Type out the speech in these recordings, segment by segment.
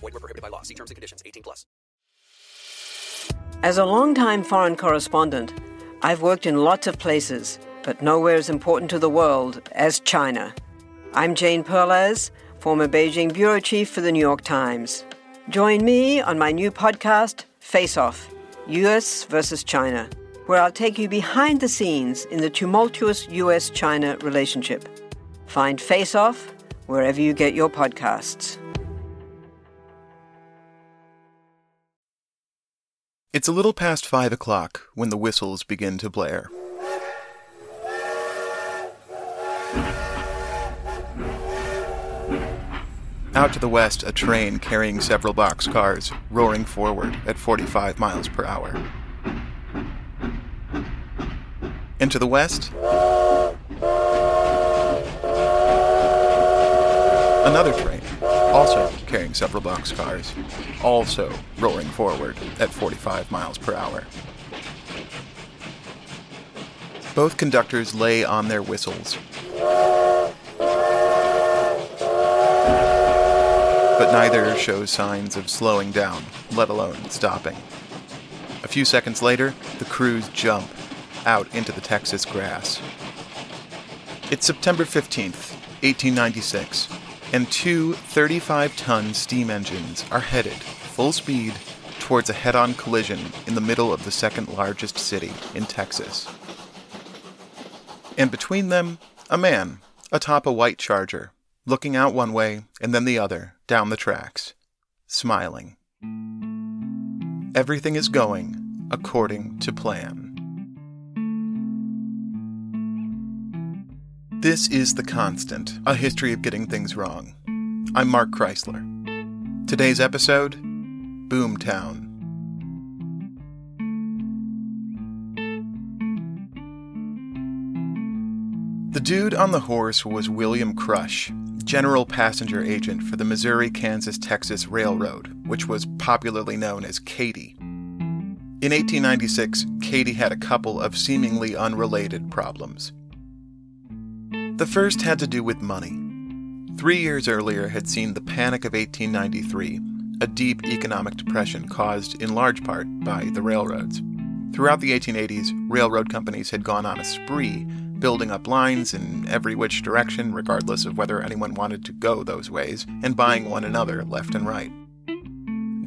Void were prohibited by law. See terms and conditions. 18 plus. As a longtime foreign correspondent, I've worked in lots of places, but nowhere as important to the world as China. I'm Jane Perlez, former Beijing bureau chief for the New York Times. Join me on my new podcast, Face Off: U.S. versus China where I'll take you behind the scenes in the tumultuous US China relationship. Find Face Off wherever you get your podcasts. It's a little past five o'clock when the whistles begin to blare. Out to the west, a train carrying several boxcars roaring forward at 45 miles per hour. And to the west, another train, also carrying several boxcars, also roaring forward at 45 miles per hour. Both conductors lay on their whistles. But neither shows signs of slowing down, let alone stopping. A few seconds later, the crews jump out into the Texas grass. It's September 15th, 1896, and two 35 ton steam engines are headed, full speed, towards a head on collision in the middle of the second largest city in Texas. And between them, a man atop a white charger, looking out one way and then the other down the tracks, smiling. Everything is going according to plan. This is The Constant, a history of getting things wrong. I'm Mark Chrisler. Today's episode Boomtown. The dude on the horse was William Crush, general passenger agent for the Missouri Kansas Texas Railroad, which was popularly known as Katy. In 1896, Katy had a couple of seemingly unrelated problems. The first had to do with money. Three years earlier had seen the Panic of 1893, a deep economic depression caused in large part by the railroads. Throughout the 1880s, railroad companies had gone on a spree, building up lines in every which direction, regardless of whether anyone wanted to go those ways, and buying one another left and right.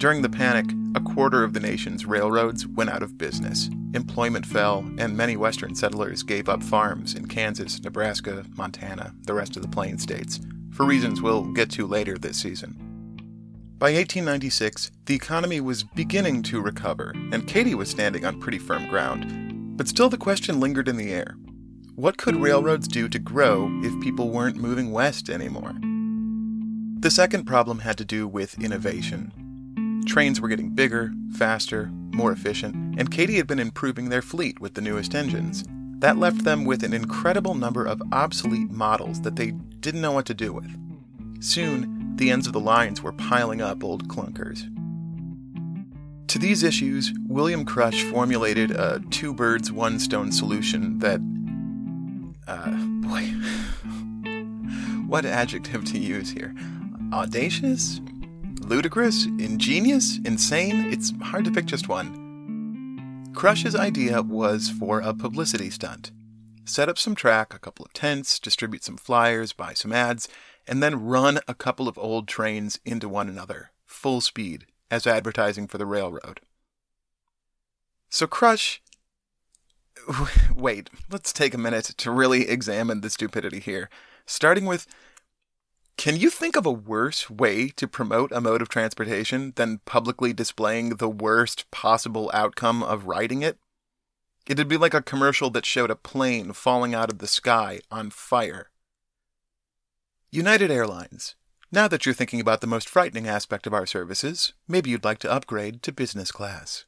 During the panic, a quarter of the nation's railroads went out of business. Employment fell, and many Western settlers gave up farms in Kansas, Nebraska, Montana, the rest of the Plain States, for reasons we'll get to later this season. By 1896, the economy was beginning to recover, and Katy was standing on pretty firm ground. But still, the question lingered in the air what could railroads do to grow if people weren't moving west anymore? The second problem had to do with innovation. Trains were getting bigger, faster, more efficient, and Katy had been improving their fleet with the newest engines. That left them with an incredible number of obsolete models that they didn't know what to do with. Soon, the ends of the lines were piling up old clunkers. To these issues, William Crush formulated a two birds, one stone solution that. Uh, boy. what adjective to use here? Audacious? Ludicrous, ingenious, insane, it's hard to pick just one. Crush's idea was for a publicity stunt. Set up some track, a couple of tents, distribute some flyers, buy some ads, and then run a couple of old trains into one another, full speed, as advertising for the railroad. So Crush. Wait, let's take a minute to really examine the stupidity here, starting with can you think of a worse way to promote a mode of transportation than publicly displaying the worst possible outcome of riding it? It'd be like a commercial that showed a plane falling out of the sky on fire. United Airlines, Now that you're thinking about the most frightening aspect of our services, maybe you'd like to upgrade to business class.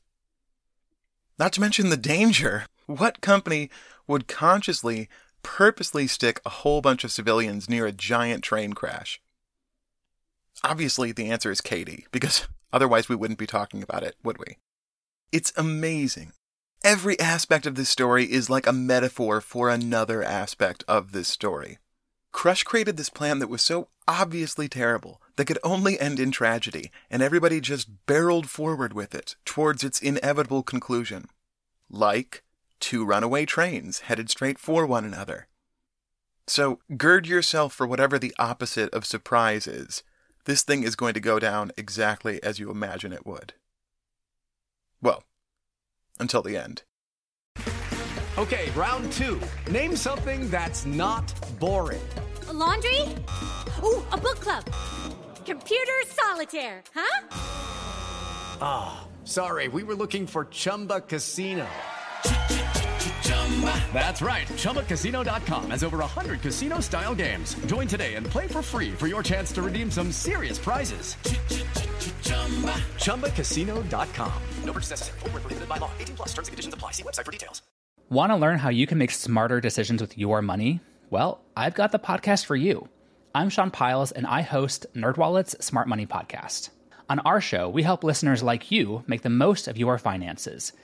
Not to mention the danger. What company would consciously, purposely stick a whole bunch of civilians near a giant train crash? Obviously, the answer is Katy, because otherwise we wouldn't be talking about it, would we? It's amazing. Every aspect of this story is like a metaphor for another aspect of this story. Crush created this plan that was so obviously terrible that could only end in tragedy, and everybody just barreled forward with it towards its inevitable conclusion. Like two runaway trains headed straight for one another. So gird yourself for whatever the opposite of surprise is. This thing is going to go down exactly as you imagine it would. Well, until the end. Okay, round two. Name something that's not boring. A laundry? Ooh, a book club. Computer solitaire, huh? Ah, oh, sorry, we were looking for Chumba Casino. That's right. ChumbaCasino.com has over 100 casino style games. Join today and play for free for your chance to redeem some serious prizes. ChumbaCasino.com. No purchase necessary. Full prohibited by law. 18 plus terms and conditions apply. See website for details. Want to learn how you can make smarter decisions with your money? Well, I've got the podcast for you. I'm Sean Pyles, and I host NerdWallet's Smart Money Podcast. On our show, we help listeners like you make the most of your finances –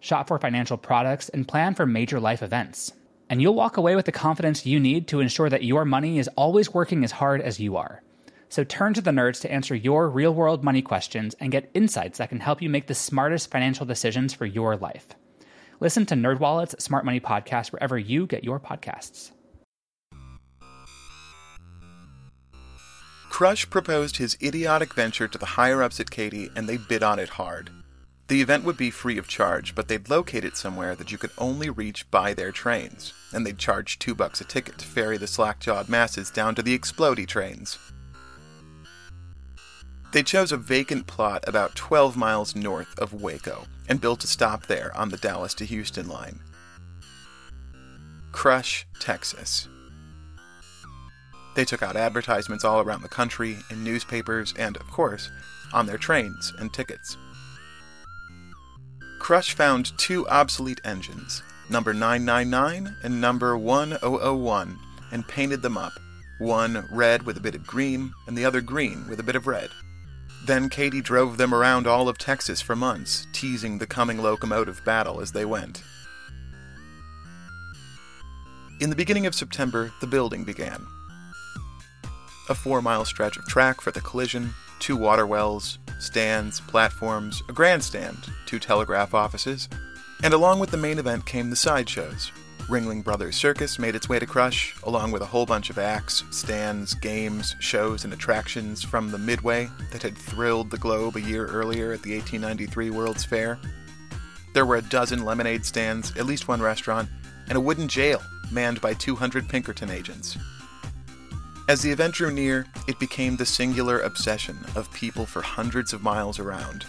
shop for financial products, and plan for major life events. And you'll walk away with the confidence you need to ensure that your money is always working as hard as you are. So turn to the nerds to answer your real world money questions and get insights that can help you make the smartest financial decisions for your life. Listen to NerdWallet's Smart Money Podcast wherever you get your podcasts. Crush proposed his idiotic venture to the higher ups at Katy, and they bid on it hard. The event would be free of charge, but they'd locate it somewhere that you could only reach by their trains, and they'd charge two bucks a ticket to ferry the slack-jawed masses down to the explody trains. They chose a vacant plot about 12 miles north of Waco and built a stop there on the Dallas to Houston line. Crush, Texas. They took out advertisements all around the country, in newspapers, and, of course, on their trains and tickets. Crush found two obsolete engines, number 999 and number 1001, and painted them up, one red with a bit of green and the other green with a bit of red. Then Katy drove them around all of Texas for months, teasing the coming locomotive battle as they went. In the beginning of September, the building began. A four mile stretch of track for the collision, two water wells, stands, platforms, a grandstand, two telegraph offices, and along with the main event came the sideshows. Ringling Brothers Circus made its way to Crush, along with a whole bunch of acts, stands, games, shows, and attractions from the Midway that had thrilled the globe a year earlier at the 1893 World's Fair. There were a dozen lemonade stands, at least one restaurant, and a wooden jail manned by 200 Pinkerton agents. As the event drew near, it became the singular obsession of people for hundreds of miles around.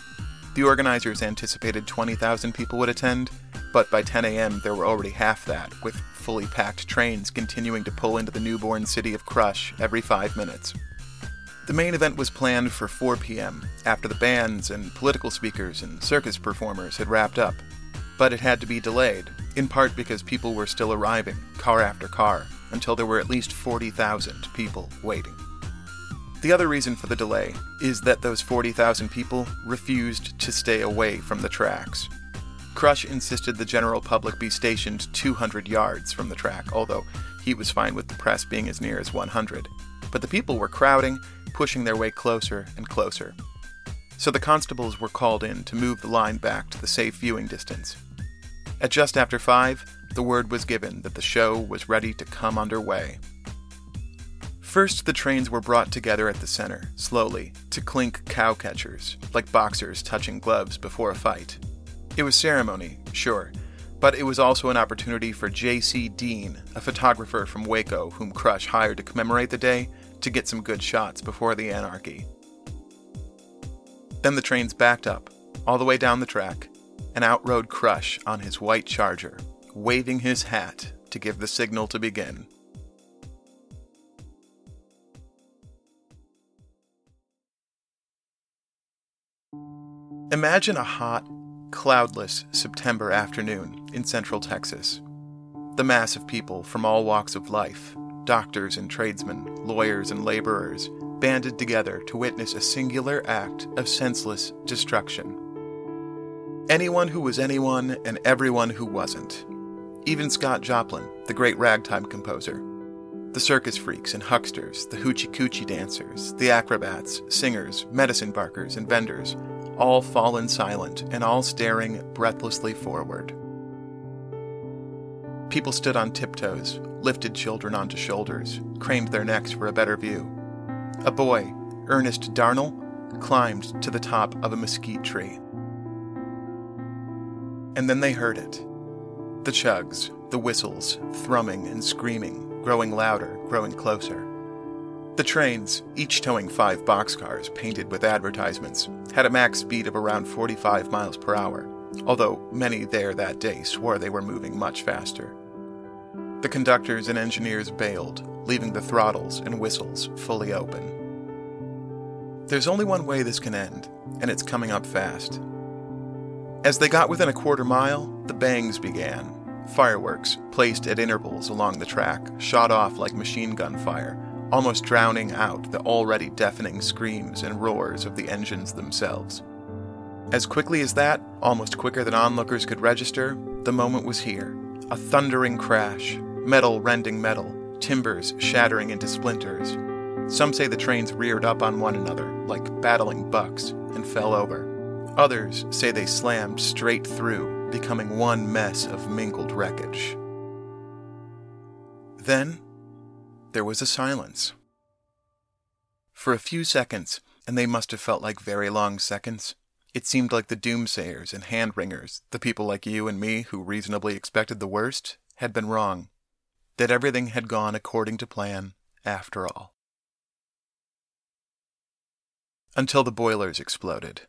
The organizers anticipated 20,000 people would attend, but by 10 a.m. there were already half that, with fully packed trains continuing to pull into the newborn city of Crush every five minutes. The main event was planned for 4 p.m., after the bands and political speakers and circus performers had wrapped up. But it had to be delayed, in part because people were still arriving, car after car, until there were at least 40,000 people waiting. The other reason for the delay is that those 40,000 people refused to stay away from the tracks. Crush insisted the general public be stationed 200 yards from the track, although he was fine with the press being as near as 100. But the people were crowding, pushing their way closer and closer. So the constables were called in to move the line back to the safe viewing distance. At just after 5, the word was given that the show was ready to come underway. First, the trains were brought together at the center, slowly, to clink cow catchers, like boxers touching gloves before a fight. It was ceremony, sure, but it was also an opportunity for J.C. Dean, a photographer from Waco whom Crush hired to commemorate the day, to get some good shots before the anarchy. Then the trains backed up, all the way down the track, and out rode Crush on his white charger, waving his hat to give the signal to begin. Imagine a hot, cloudless September afternoon in central Texas. The mass of people from all walks of life doctors and tradesmen, lawyers and laborers banded together to witness a singular act of senseless destruction. Anyone who was anyone and everyone who wasn't. Even Scott Joplin, the great ragtime composer. The circus freaks and hucksters, the hoochie coochie dancers, the acrobats, singers, medicine barkers, and vendors all fallen silent and all staring breathlessly forward. People stood on tiptoes, lifted children onto shoulders, craned their necks for a better view. A boy, Ernest Darnell, climbed to the top of a mesquite tree. And then they heard it. The chugs, the whistles, thrumming and screaming, growing louder, growing closer. The trains, each towing five boxcars painted with advertisements, had a max speed of around 45 miles per hour, although many there that day swore they were moving much faster. The conductors and engineers bailed, leaving the throttles and whistles fully open. There's only one way this can end, and it's coming up fast. As they got within a quarter mile, the bangs began. Fireworks, placed at intervals along the track, shot off like machine gun fire, almost drowning out the already deafening screams and roars of the engines themselves. As quickly as that, almost quicker than onlookers could register, the moment was here. A thundering crash, metal rending metal, timbers shattering into splinters. Some say the trains reared up on one another like battling bucks and fell over. Others say they slammed straight through, becoming one mess of mingled wreckage. Then there was a silence. For a few seconds, and they must have felt like very long seconds, it seemed like the doomsayers and hand-wringers, the people like you and me who reasonably expected the worst, had been wrong. That everything had gone according to plan, after all. Until the boilers exploded.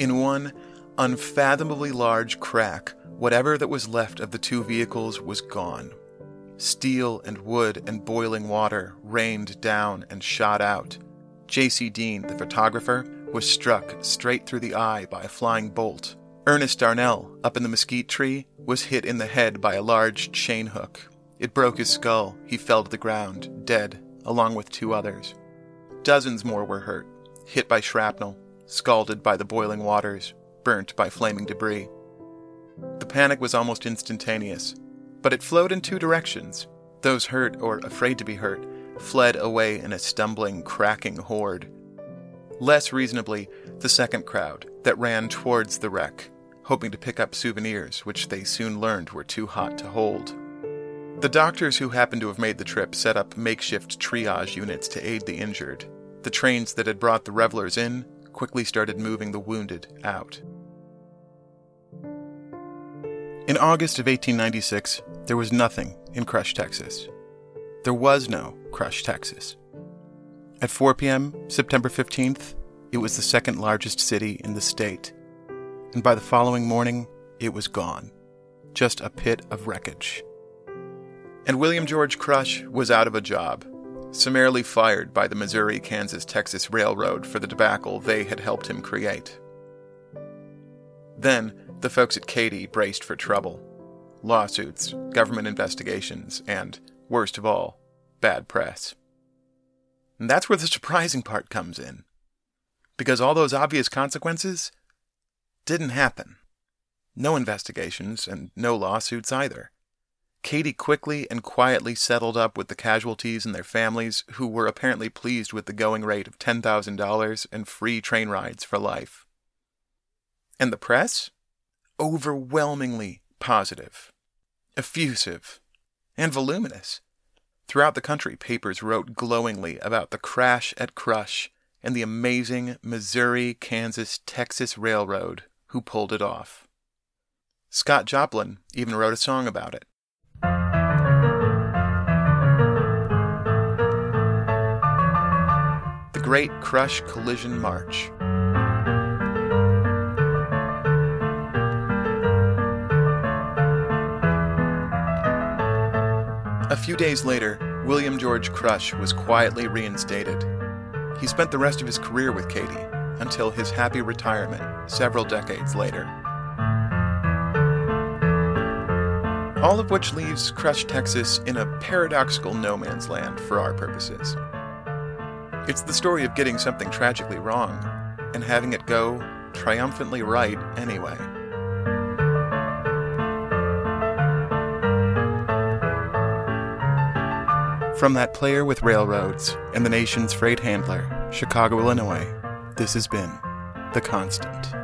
In one unfathomably large crack, whatever that was left of the two vehicles was gone. Steel and wood and boiling water rained down and shot out. J.C. Dean, the photographer, was struck straight through the eye by a flying bolt. Ernest Darnell, up in the mesquite tree, was hit in the head by a large chain hook. It broke his skull. He fell to the ground, dead, along with two others. Dozens more were hurt, hit by shrapnel, scalded by the boiling waters, burnt by flaming debris. The panic was almost instantaneous, but it flowed in two directions. Those hurt or afraid to be hurt fled away in a stumbling, cracking horde. Less reasonably, the second crowd that ran towards the wreck, hoping to pick up souvenirs which they soon learned were too hot to hold. The doctors who happened to have made the trip set up makeshift triage units to aid the injured. The trains that had brought the revelers in quickly started moving the wounded out. In August of 1896, there was nothing in Crush, Texas. There was no Crush, Texas. At 4 p.m., September 15th, it was the second largest city in the state. And by the following morning, it was gone. Just a pit of wreckage. And William George Crush was out of a job summarily fired by the Missouri Kansas Texas Railroad for the debacle they had helped him create. Then, the folks at Katy braced for trouble lawsuits, government investigations, and, worst of all, bad press. And that's where the surprising part comes in. Because all those obvious consequences, didn't happen. No investigations and no lawsuits either. Katy quickly and quietly settled up with the casualties and their families, who were apparently pleased with the going rate of $10,000 and free train rides for life. And the press? Overwhelmingly positive, effusive, and voluminous. Throughout the country, papers wrote glowingly about the crash at Crush and the amazing Missouri Kansas Texas Railroad who pulled it off. Scott Joplin even wrote a song about it. Great Crush Collision March. A few days later, William George Crush was quietly reinstated. He spent the rest of his career with Katy until his happy retirement several decades later. All of which leaves Crush, Texas in a paradoxical no man's land for our purposes. It's the story of getting something tragically wrong and having it go triumphantly right anyway. From that player with railroads and the nation's freight handler, Chicago, Illinois, this has been The Constant.